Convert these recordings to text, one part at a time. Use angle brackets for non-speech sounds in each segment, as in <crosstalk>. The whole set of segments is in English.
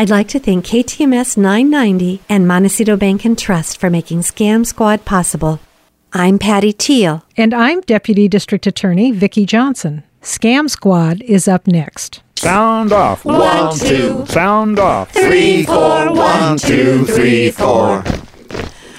I'd like to thank KTMS 990 and Montecito Bank and Trust for making Scam Squad possible. I'm Patty Teal. And I'm Deputy District Attorney Vicki Johnson. Scam Squad is up next. Sound off. One, two. Sound off. Three, four. One, two, three, four.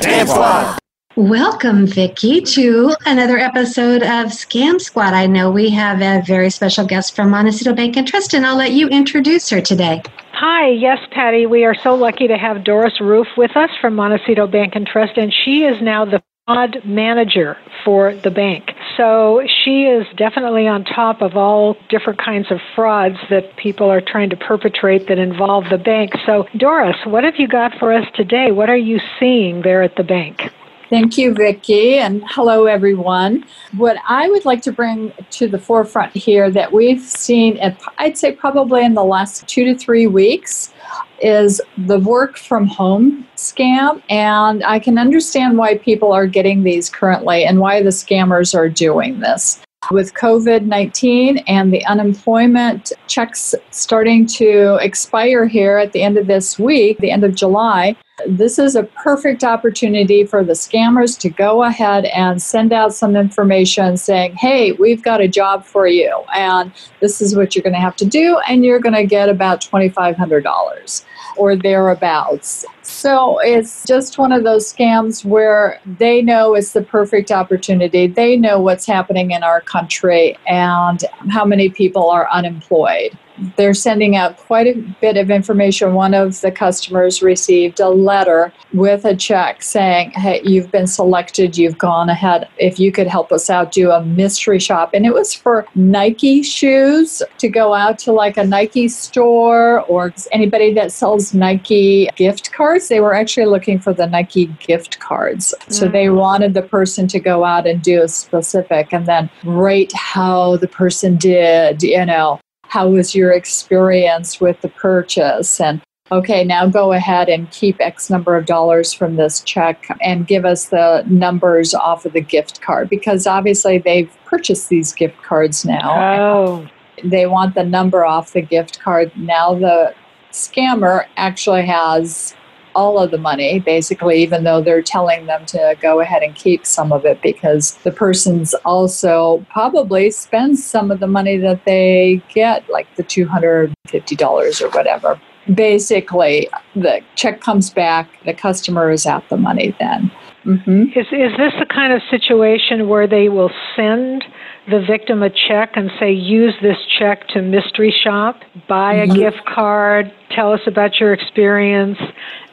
Scam Squad. Welcome, Vicki, to another episode of Scam Squad. I know we have a very special guest from Montecito Bank and Trust, and I'll let you introduce her today. Hi, yes, Patty. We are so lucky to have Doris Roof with us from Montecito Bank and Trust, and she is now the fraud manager for the bank. So she is definitely on top of all different kinds of frauds that people are trying to perpetrate that involve the bank. So, Doris, what have you got for us today? What are you seeing there at the bank? Thank you, Vicki, and hello, everyone. What I would like to bring to the forefront here that we've seen, I'd say probably in the last two to three weeks, is the work from home scam. And I can understand why people are getting these currently and why the scammers are doing this. With COVID 19 and the unemployment checks starting to expire here at the end of this week, the end of July, this is a perfect opportunity for the scammers to go ahead and send out some information saying, hey, we've got a job for you, and this is what you're going to have to do, and you're going to get about $2,500 or thereabouts. So it's just one of those scams where they know it's the perfect opportunity. They know what's happening in our country and how many people are unemployed they're sending out quite a bit of information. One of the customers received a letter with a check saying, Hey, you've been selected, you've gone ahead. If you could help us out, do a mystery shop. And it was for Nike shoes to go out to like a Nike store or anybody that sells Nike gift cards. They were actually looking for the Nike gift cards. So they mm. wanted the person to go out and do a specific and then rate how the person did, you know, how was your experience with the purchase? And okay now go ahead and keep x number of dollars from this check and give us the numbers off of the gift card because obviously they've purchased these gift cards now. Oh. They want the number off the gift card. Now the scammer actually has all of the money, basically, even though they're telling them to go ahead and keep some of it because the person's also probably spends some of the money that they get, like the $250 or whatever. Basically, the check comes back, the customer is out the money then. Mm-hmm. Is, is this the kind of situation where they will send the victim a check and say, use this check to mystery shop, buy a mm-hmm. gift card, tell us about your experience,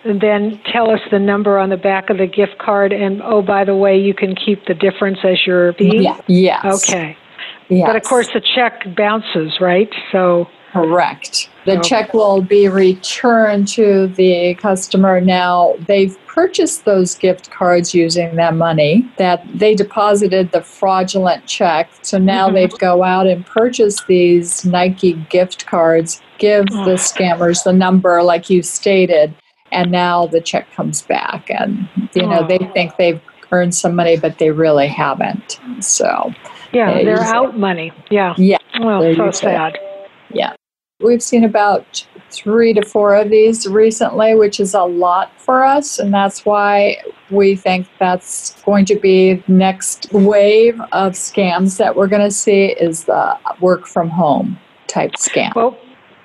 and then tell us the number on the back of the gift card, and oh, by the way, you can keep the difference as your fee? Yeah. Yes. Okay. Yes. But of course, the check bounces, right? So. Correct. The okay. check will be returned to the customer. Now, they've purchased those gift cards using that money that they deposited the fraudulent check. So now mm-hmm. they go out and purchase these Nike gift cards, give oh. the scammers the number like you stated, and now the check comes back and you know oh. they think they've earned some money but they really haven't. So yeah, they're out money. Yeah. Yeah. Well, so sad. Yeah. We've seen about three to four of these recently, which is a lot for us. And that's why we think that's going to be the next wave of scams that we're going to see is the work from home type scam. Well,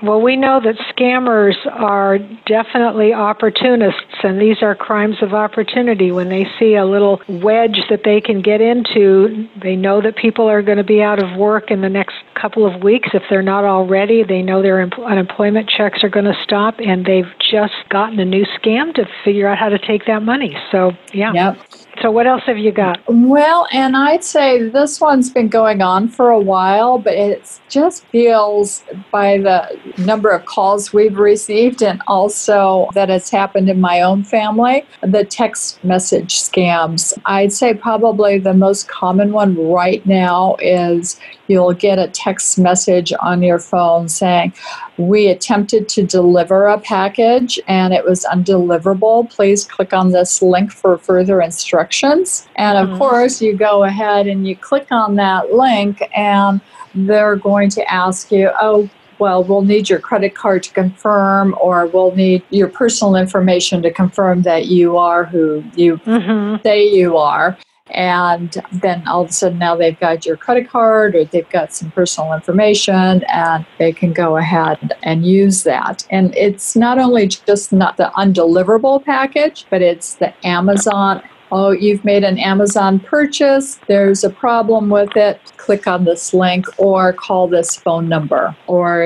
well, we know that scammers are definitely opportunists, and these are crimes of opportunity. When they see a little wedge that they can get into, they know that people are going to be out of work in the next couple of weeks. If they're not already, they know their unemployment checks are going to stop, and they've just gotten a new scam to figure out how to take that money. So, yeah. Yep. So, what else have you got? Well, and I'd say this one's been going on for a while, but it just feels by the number of calls we've received and also that has happened in my own family the text message scams. I'd say probably the most common one right now is you'll get a text message on your phone saying, We attempted to deliver a package and it was undeliverable. Please click on this link for further instructions. And of mm-hmm. course, you go ahead and you click on that link, and they're going to ask you, Oh, well, we'll need your credit card to confirm, or we'll need your personal information to confirm that you are who you mm-hmm. say you are. And then all of a sudden now they've got your credit card or they've got some personal information and they can go ahead and use that. And it's not only just not the undeliverable package, but it's the Amazon. Oh, you've made an Amazon purchase, there's a problem with it, click on this link or call this phone number, or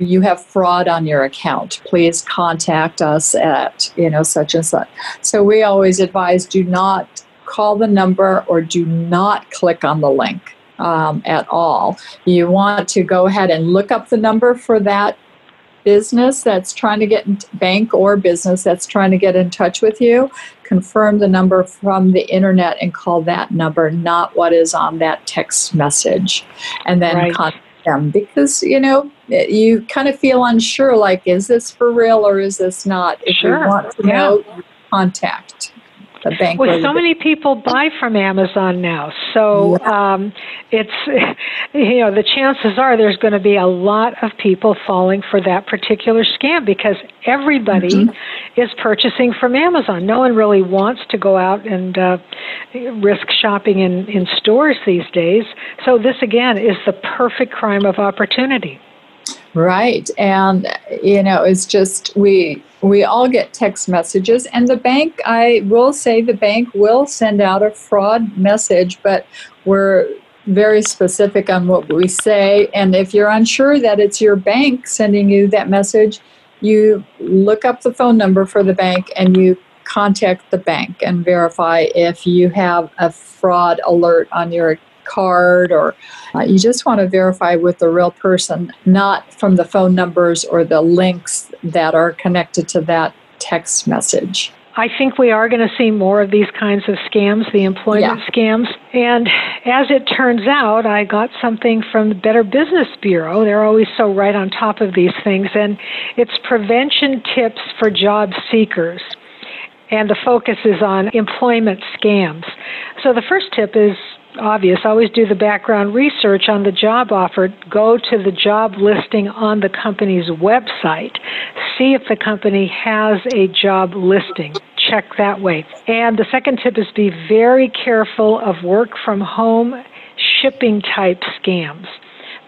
you have fraud on your account, please contact us at, you know, such and such. So we always advise do not call the number or do not click on the link. Um, at all. You want to go ahead and look up the number for that business that's trying to get in, bank or business that's trying to get in touch with you, confirm the number from the internet and call that number, not what is on that text message, and then right. contact them because you know you kind of feel unsure, like is this for real or is this not? If sure. you want to yeah. know, contact bank. Well, so many people buy from Amazon now, so yeah. um, it's <laughs> you know the chances are there's going to be a lot of people falling for that particular scam because everybody mm-hmm. is purchasing from Amazon. No one really wants to go out and uh, risk shopping in in stores these days. So this again is the perfect crime of opportunity. Right. And you know, it's just we we all get text messages and the bank I will say the bank will send out a fraud message, but we're very specific on what we say and if you're unsure that it's your bank sending you that message, you look up the phone number for the bank and you contact the bank and verify if you have a fraud alert on your card or uh, you just want to verify with the real person, not from the phone numbers or the links that are connected to that text message. I think we are going to see more of these kinds of scams, the employment yeah. scams. And as it turns out, I got something from the Better Business Bureau. They're always so right on top of these things. And it's prevention tips for job seekers. And the focus is on employment scams. So the first tip is obvious. Always do the background research on the job offer. Go to the job listing on the company's website. See if the company has a job listing. Check that way. And the second tip is be very careful of work from home shipping type scams.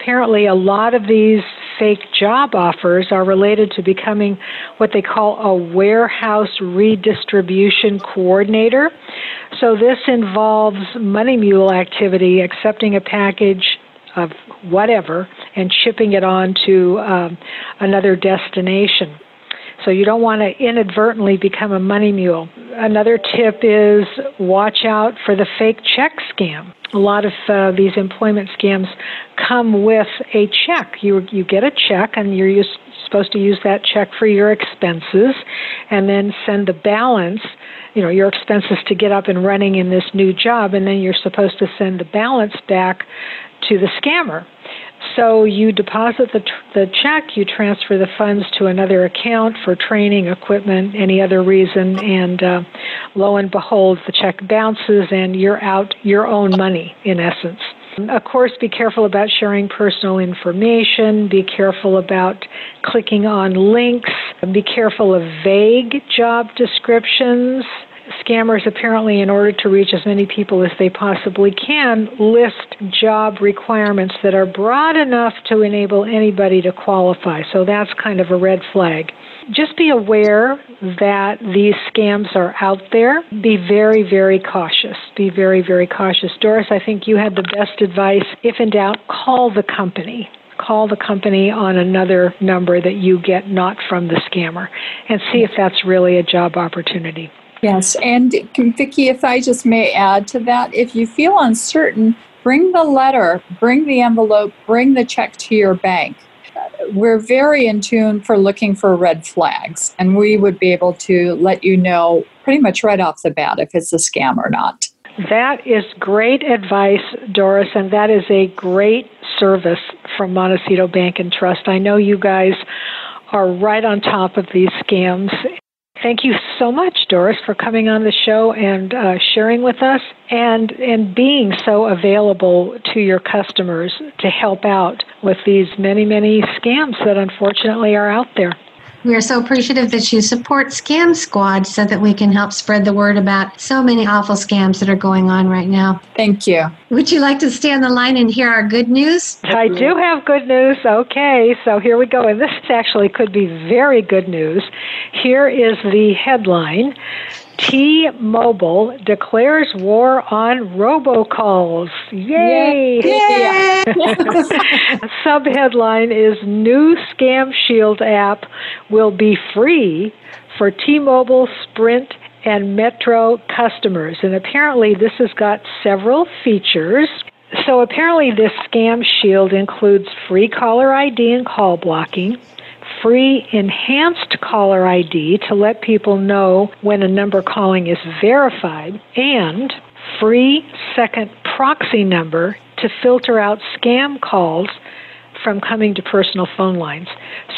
Apparently, a lot of these fake job offers are related to becoming what they call a warehouse redistribution coordinator. So this involves money mule activity, accepting a package of whatever and shipping it on to um, another destination. So you don't want to inadvertently become a money mule. Another tip is watch out for the fake check scam. A lot of uh, these employment scams come with a check. You you get a check and you're used, supposed to use that check for your expenses and then send the balance you know your expenses to get up and running in this new job and then you're supposed to send the balance back to the scammer so you deposit the, the check, you transfer the funds to another account for training, equipment, any other reason, and uh, lo and behold, the check bounces and you're out your own money, in essence. Of course, be careful about sharing personal information. Be careful about clicking on links. Be careful of vague job descriptions scammers apparently, in order to reach as many people as they possibly can, list job requirements that are broad enough to enable anybody to qualify. So that's kind of a red flag. Just be aware that these scams are out there. Be very, very cautious. Be very, very cautious. Doris, I think you had the best advice. If in doubt, call the company call the company on another number that you get not from the scammer and see if that's really a job opportunity. Yes, and Vicki, if I just may add to that, if you feel uncertain, bring the letter, bring the envelope, bring the check to your bank. We're very in tune for looking for red flags, and we would be able to let you know pretty much right off the bat if it's a scam or not. That is great advice, Doris, and that is a great service from Montecito Bank and Trust. I know you guys are right on top of these scams Thank you so much, Doris, for coming on the show and uh, sharing with us and, and being so available to your customers to help out with these many, many scams that unfortunately are out there. We are so appreciative that you support Scam Squad so that we can help spread the word about so many awful scams that are going on right now. Thank you. Would you like to stay on the line and hear our good news? I do have good news. Okay, so here we go. And this actually could be very good news. Here is the headline T Mobile declares war on robocalls. Yay! Yay! <laughs> Subheadline is New Scam Shield app will be free for T Mobile, Sprint, and Metro customers. And apparently, this has got several features. So, apparently, this Scam Shield includes free caller ID and call blocking free enhanced caller ID to let people know when a number calling is verified, and free second proxy number to filter out scam calls from coming to personal phone lines.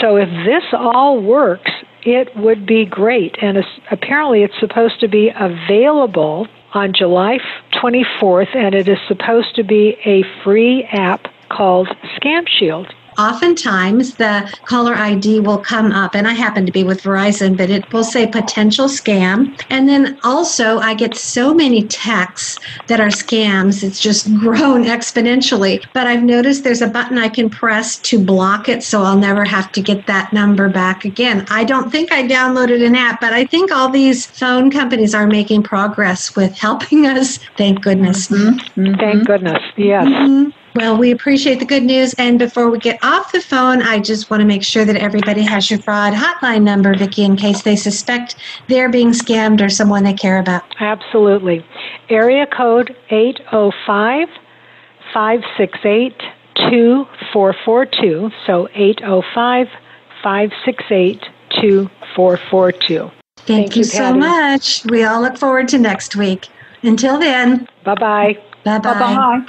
So if this all works, it would be great. And apparently, it's supposed to be available on July 24th, and it is supposed to be a free app called Scam Shield oftentimes the caller ID will come up, and I happen to be with Verizon, but it will say potential scam. And then also, I get so many texts that are scams, it's just <laughs> grown exponentially. But I've noticed there's a button I can press to block it, so I'll never have to get that number back again. I don't think I downloaded an app, but I think all these phone companies are making progress with helping <laughs> us. Thank goodness. Mm-hmm. Thank goodness, yes. Mm-hmm. Well, we appreciate the good news. And before we get off the phone, I just want to make sure that everybody has your fraud hotline number, Vicki, in case they suspect they're being scammed or someone they care about. Absolutely. Area code 805 568 2442. So 805 568 2442. Thank you, you so much. We all look forward to next week. Until then, bye bye. Bye bye.